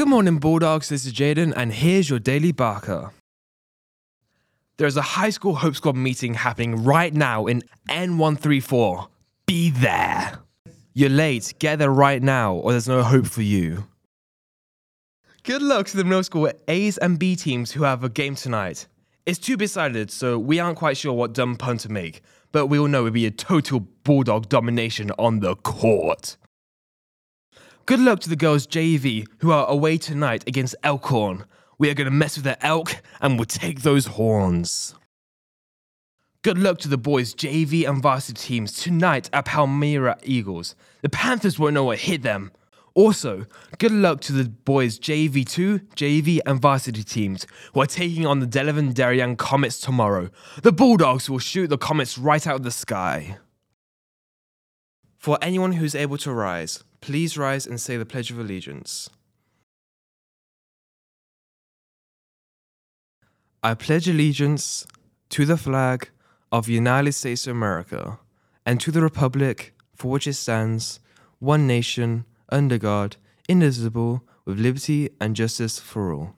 Good morning, Bulldogs. This is Jaden, and here's your daily Barker. There's a high school Hope Squad meeting happening right now in N134. Be there. You're late. Get there right now, or there's no hope for you. Good luck to the middle school A's and B teams who have a game tonight. It's to be decided, so we aren't quite sure what dumb pun to make, but we all know it'll be a total Bulldog domination on the court. Good luck to the girls JV who are away tonight against Elkhorn. We are going to mess with their elk and we'll take those horns. Good luck to the boys JV and varsity teams tonight at Palmyra Eagles. The Panthers won't know what hit them. Also, good luck to the boys JV2, JV, and varsity teams who are taking on the Delavan Darien Comets tomorrow. The Bulldogs will shoot the Comets right out of the sky. For anyone who's able to rise, please rise and say the Pledge of Allegiance. I pledge allegiance to the flag of the United States of America and to the republic for which it stands, one nation, under God, indivisible, with liberty and justice for all.